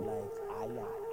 like ah, iron.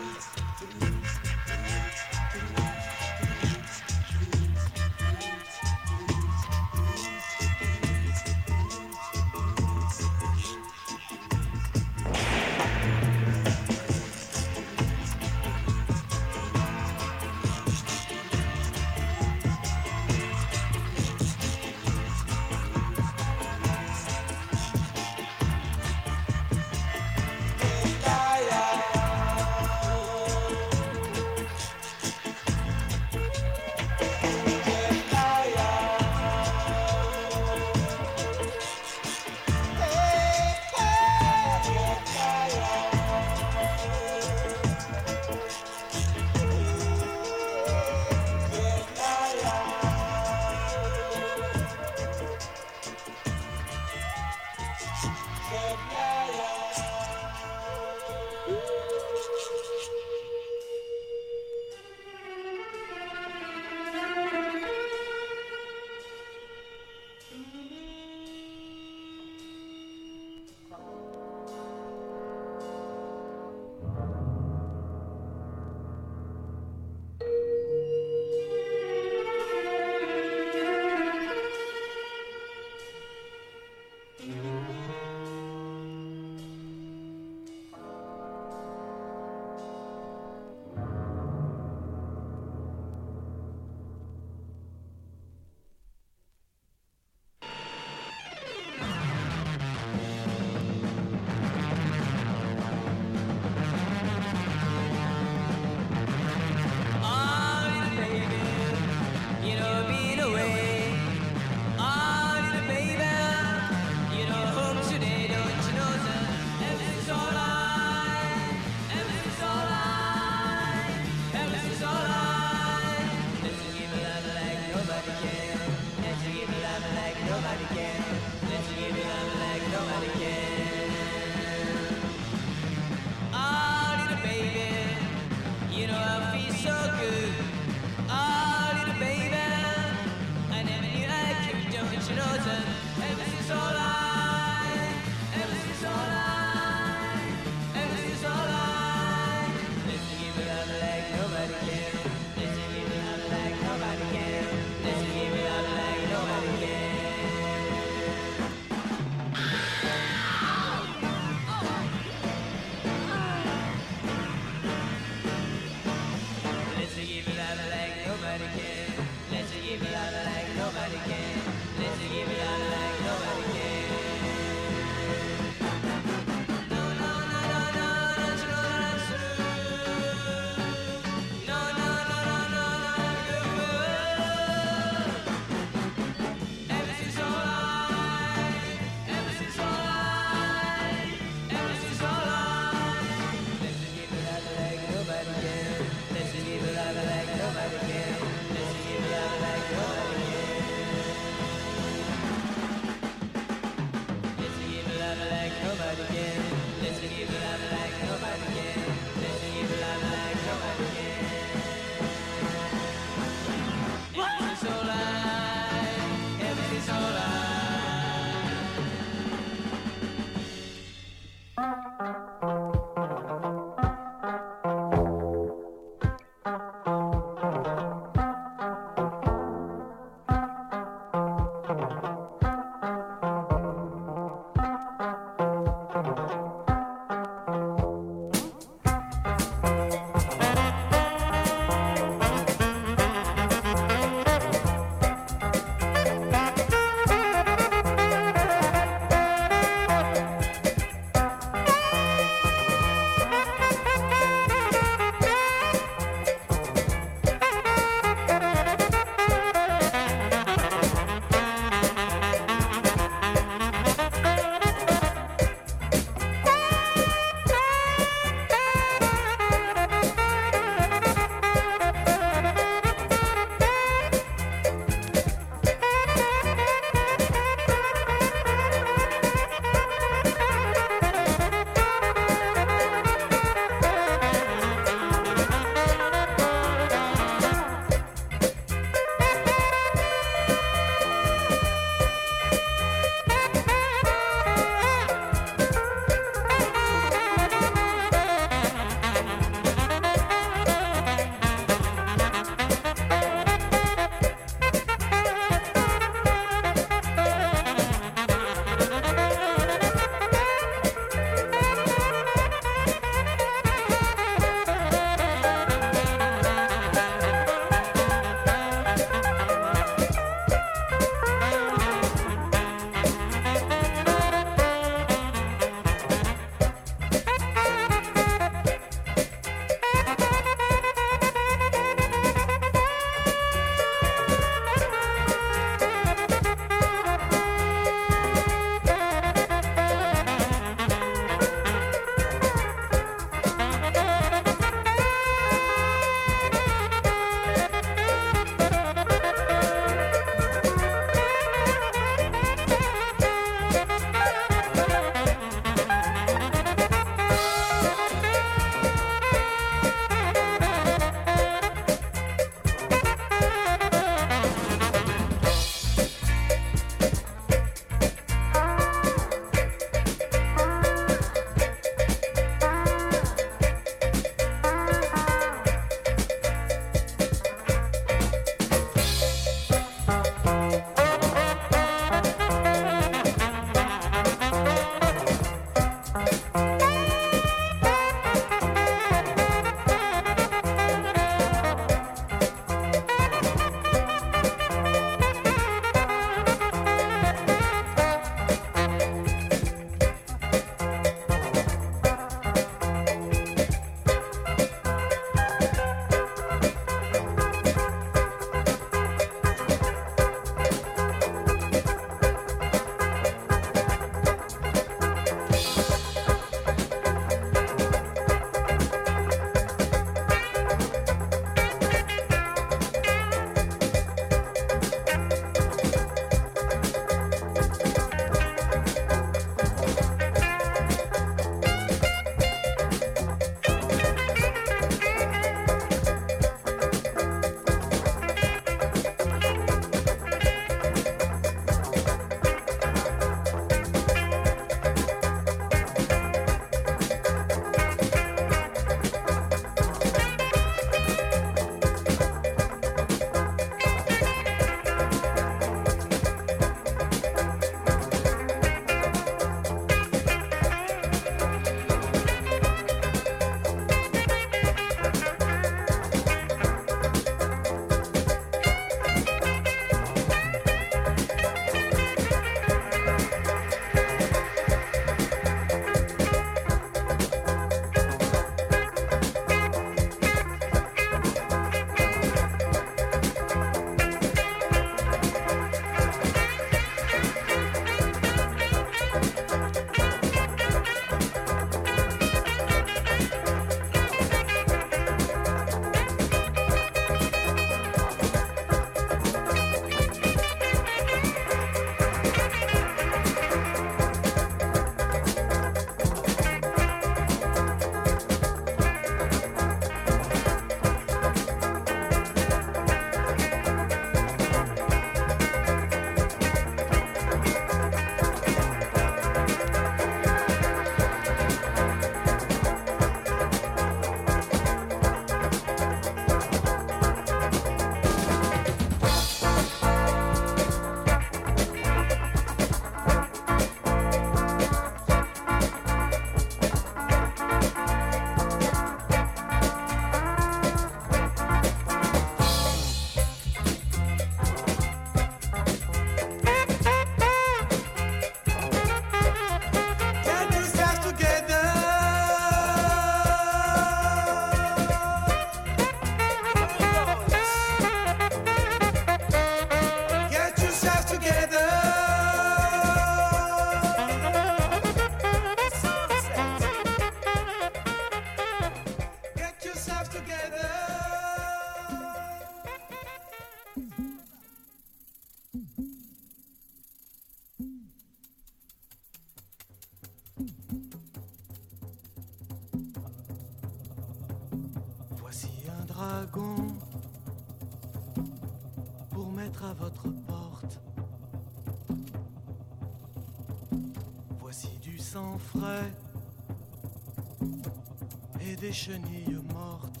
Chenilles mortes.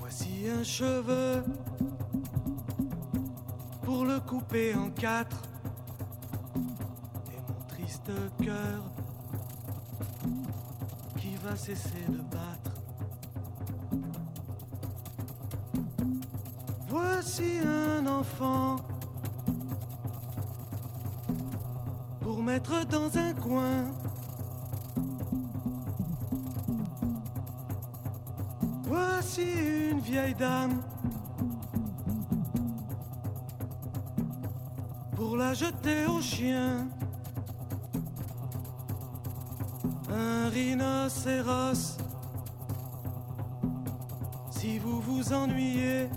Voici un cheveu pour le couper en quatre. Et mon triste cœur qui va cesser de battre. Voici un enfant pour mettre dans un coin. Une vieille dame pour la jeter au chien. Un rhinocéros. Si vous vous ennuyez,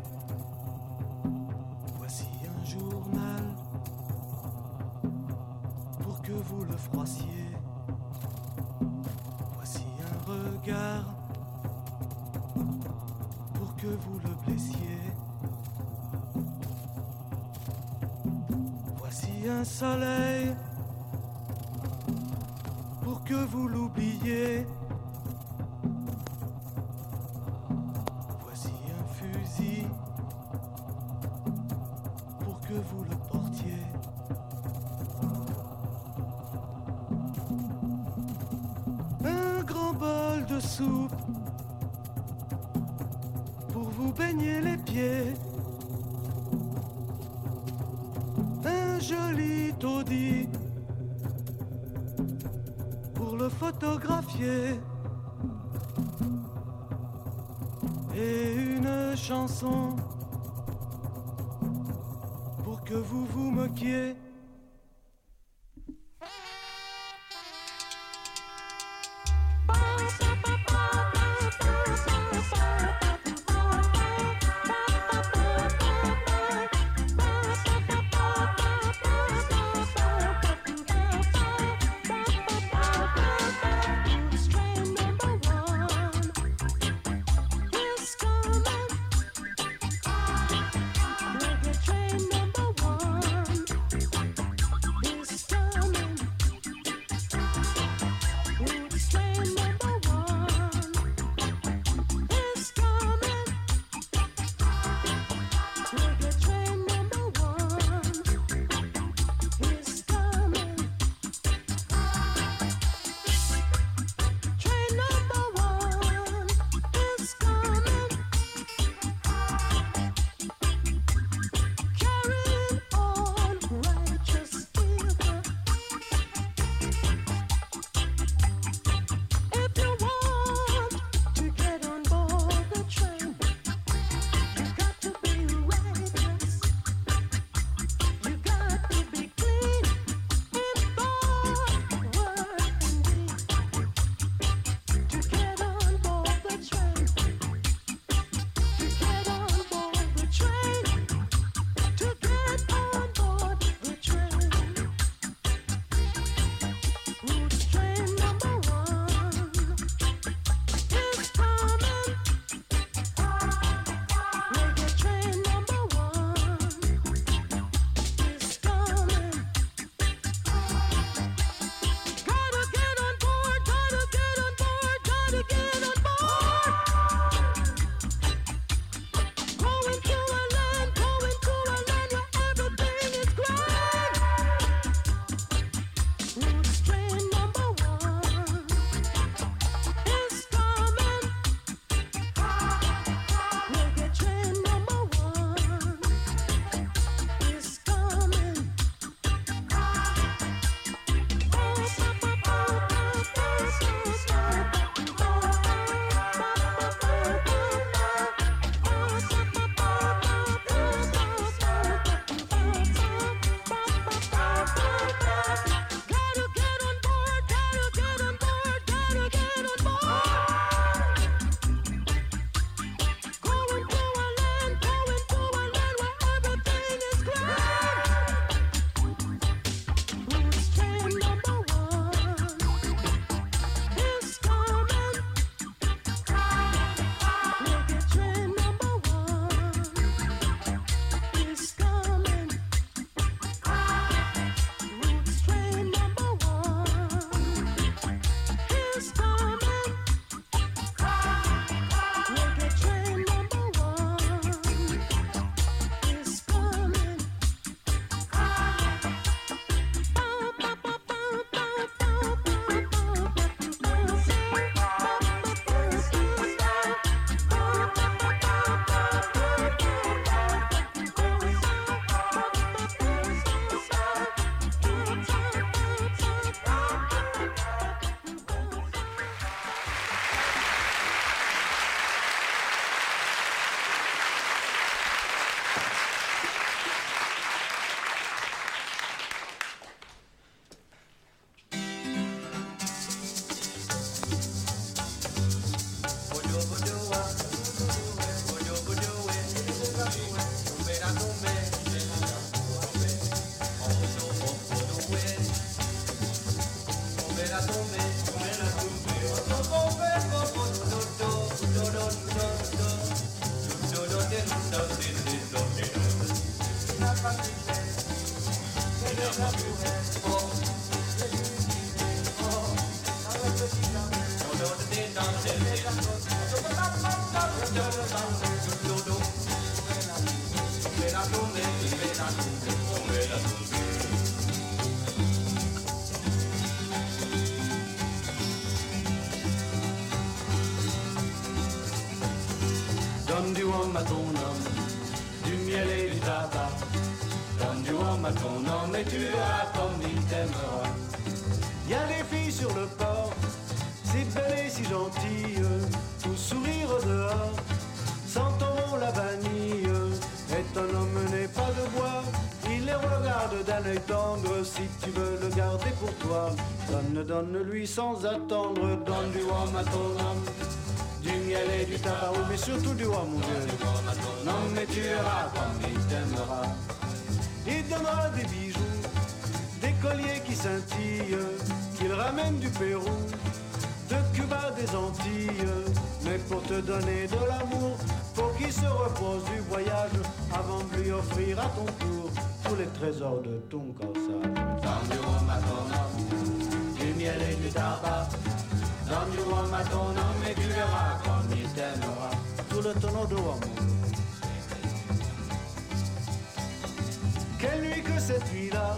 donne, donne-lui sans attendre. Donne du homme à ton du miel et du tabac, mais surtout du homme, mon Dieu. Non, mais tu verras il t'aimera. Il donnera des bijoux, des colliers qui scintillent, qu'il ramène du Pérou, de Cuba, des Antilles. Mais pour te donner de l'amour, faut qu'il se repose du voyage avant de lui offrir à ton tour tous les trésors de ton corsage. Miel et du tabac. Donne du à ton homme et tu verras comme il t'aimera. Tout le tonneau de rhum. Quelle nuit que cette nuit-là.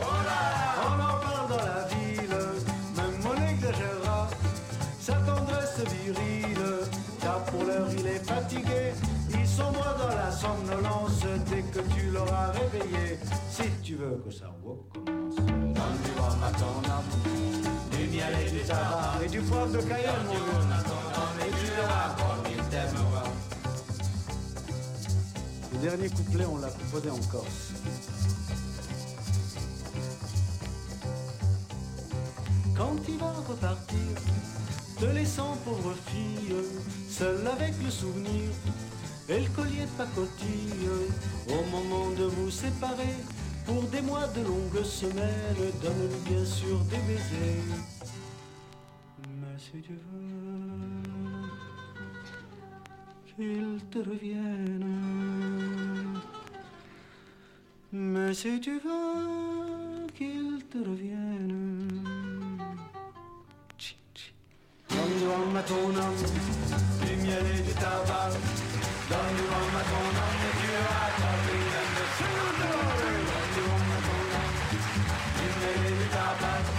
On en parle dans la ville. Même on exagérera Sa tendresse virile. Car pour l'heure il est fatigué. Il sombre dans la somnolence Dès que tu l'auras réveillé. Si tu veux que ça recommence Donne du à ton homme Du miel et du tabac Et du poivre de Cayenne mon vieux Et tu verras comme il t'aimera Le dernier couplet on l'a composé en Corse quand il va repartir, te laissant pauvre fille, seule avec le souvenir et le collier de pacotille, au moment de vous séparer, pour des mois de longues semaines, donne-lui bien sûr des baisers. Si tu veux qu'il te revienne, mais si tu veux qu'il te revienne. Donne du rhum à ton homme, du miel et du tabac. Donne du rhum à ton homme et tu il aime le Donne du rhum à ton homme, du miel et du tabac.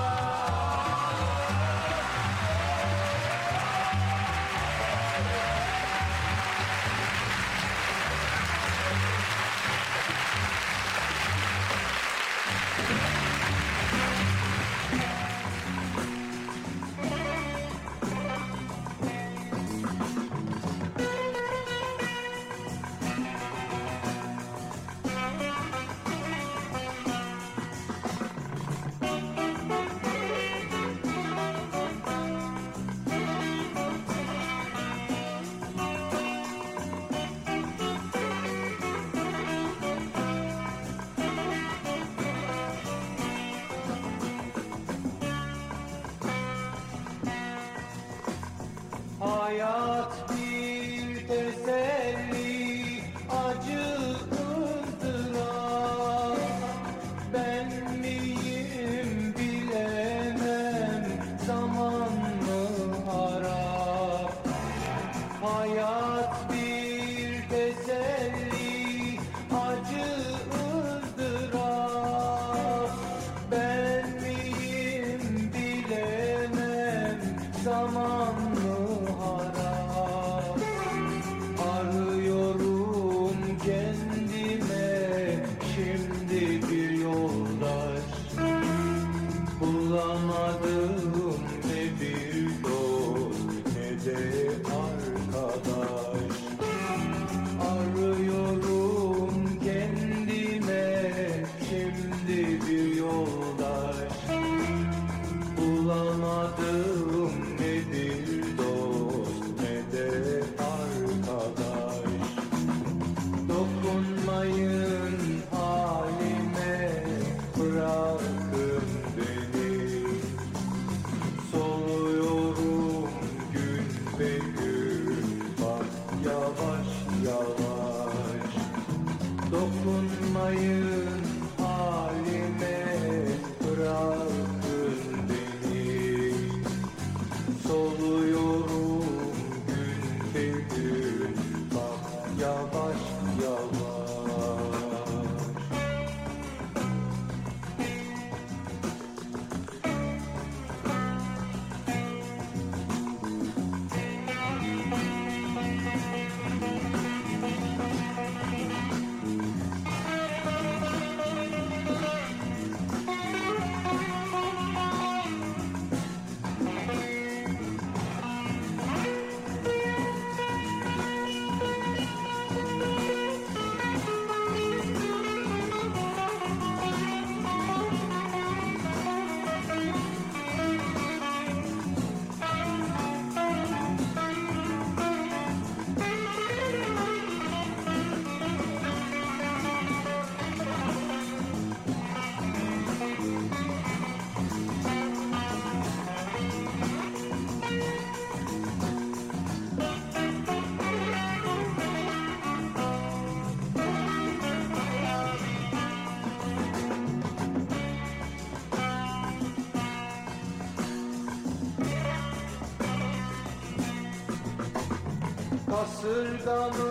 on the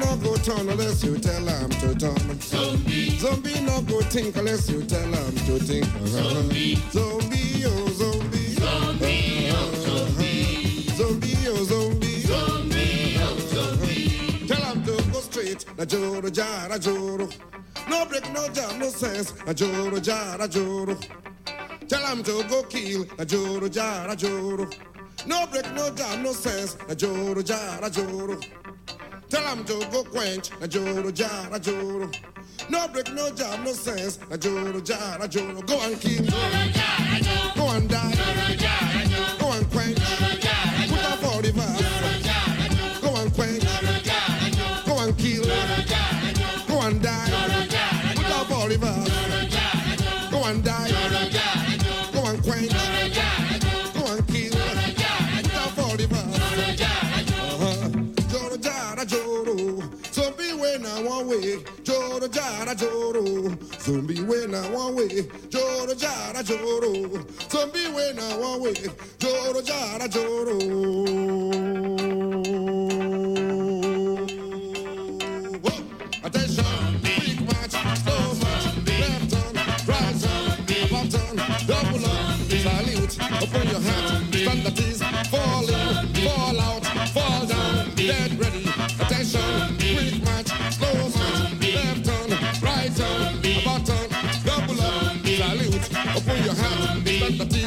no go turn unless you tell him to turn. Zombie. Zombie no go think unless you tell him to think. Zombie. Zombie oh zombie. Zombie oh zombie. Zombie oh zombie. Zombie oh zombie. Tell him to go straight. Na joro jara joro. No break, no jam, no sense. Na joro jara joro. Tell him to go kill a joro jara joro. No break, no jam, no sense. A joro jara joro. Tell them go quench, na Joro jar, na Joro. No break, no job, no sense, na Joro jar, na Joro. Go and keep. Joro jar, Go and die. Joro jar, Go and quench. Joro jar, Put up all the vibe.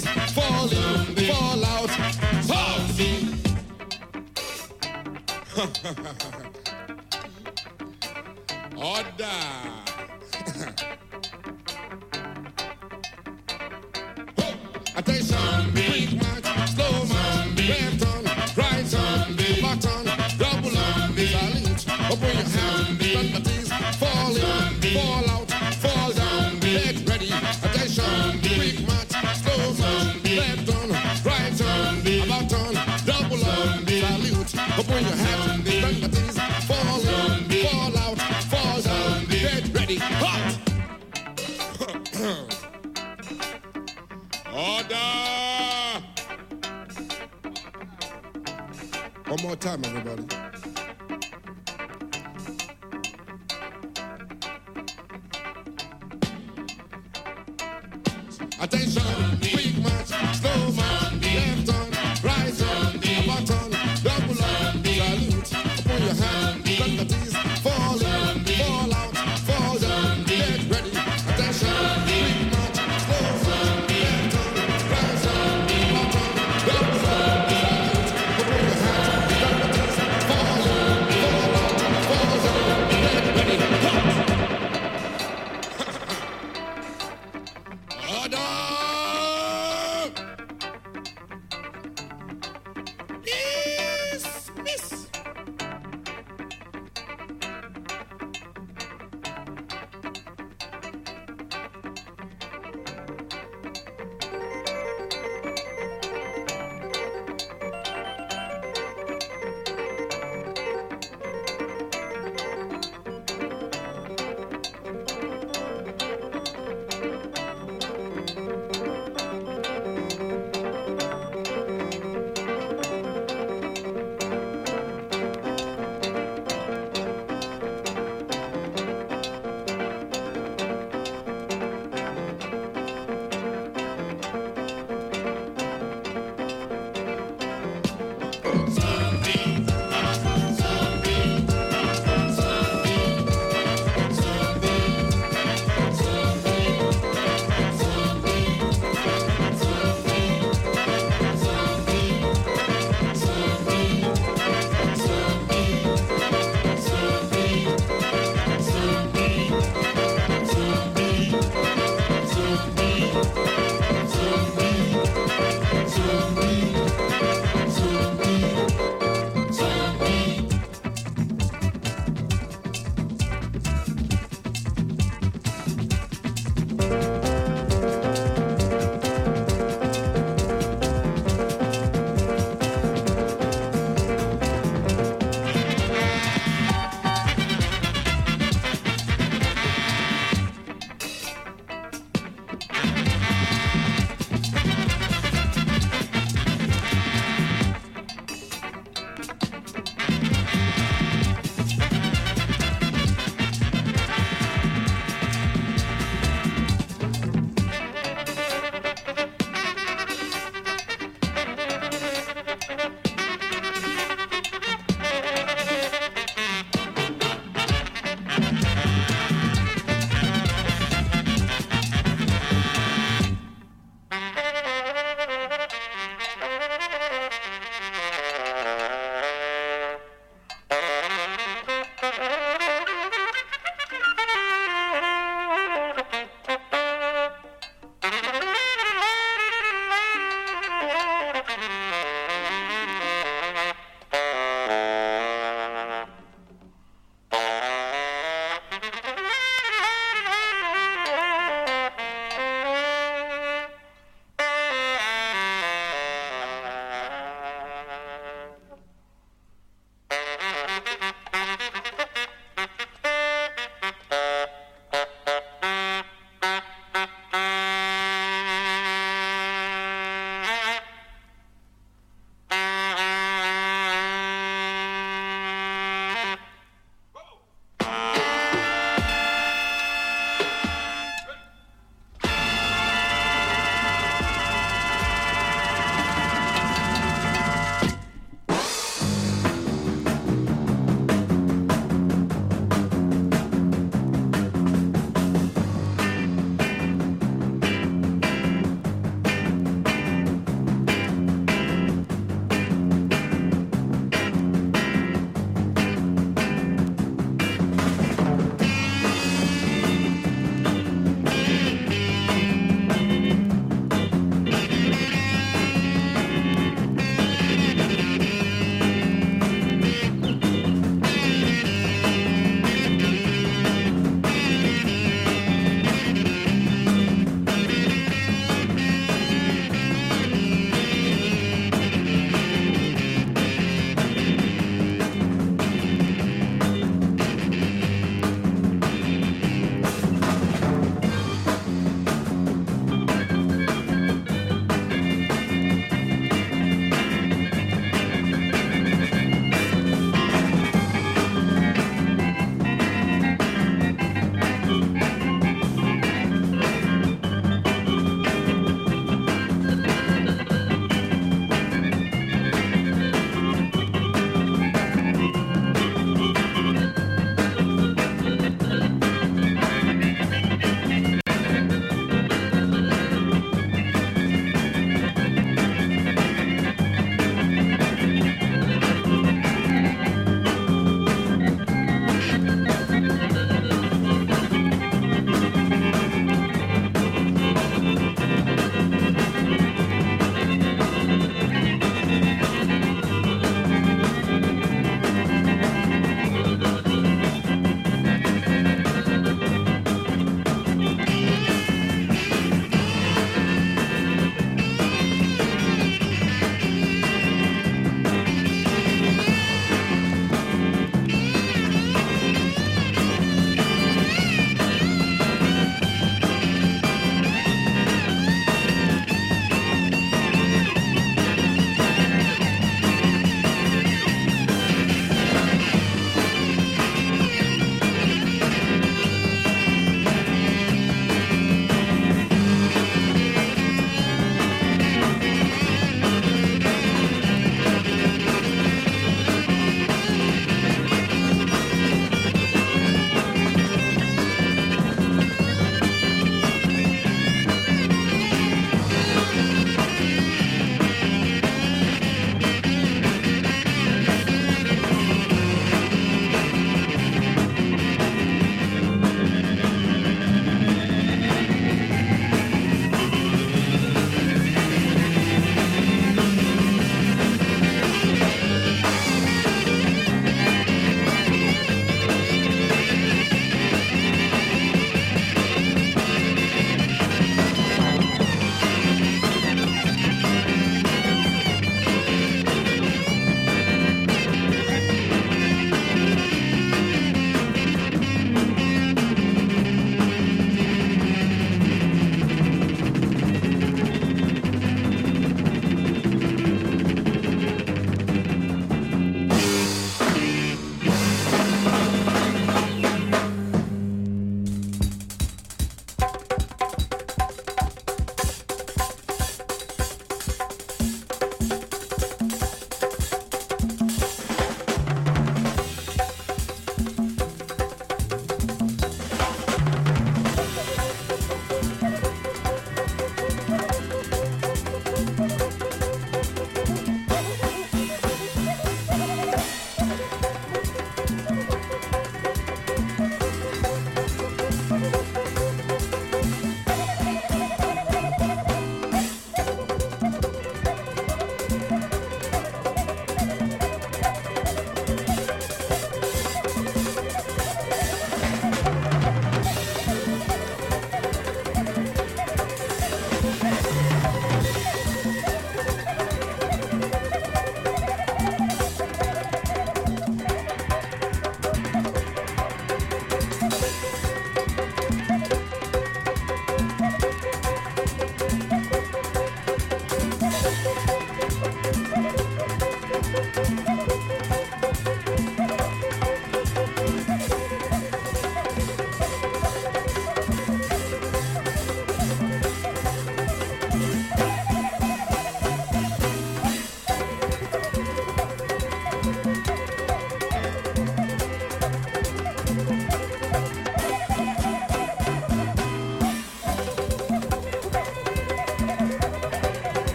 things fall in, fall out. fall Halt! Order! Tees, fall fall out, fall down, get ready, hot! Order! One more time, everybody.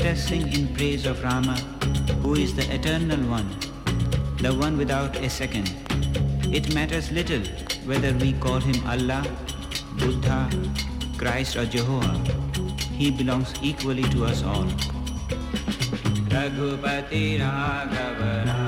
Let us sing in praise of Rama, who is the eternal one, the one without a second. It matters little whether we call him Allah, Buddha, Christ or Jehovah. He belongs equally to us all. Raghupati Raghav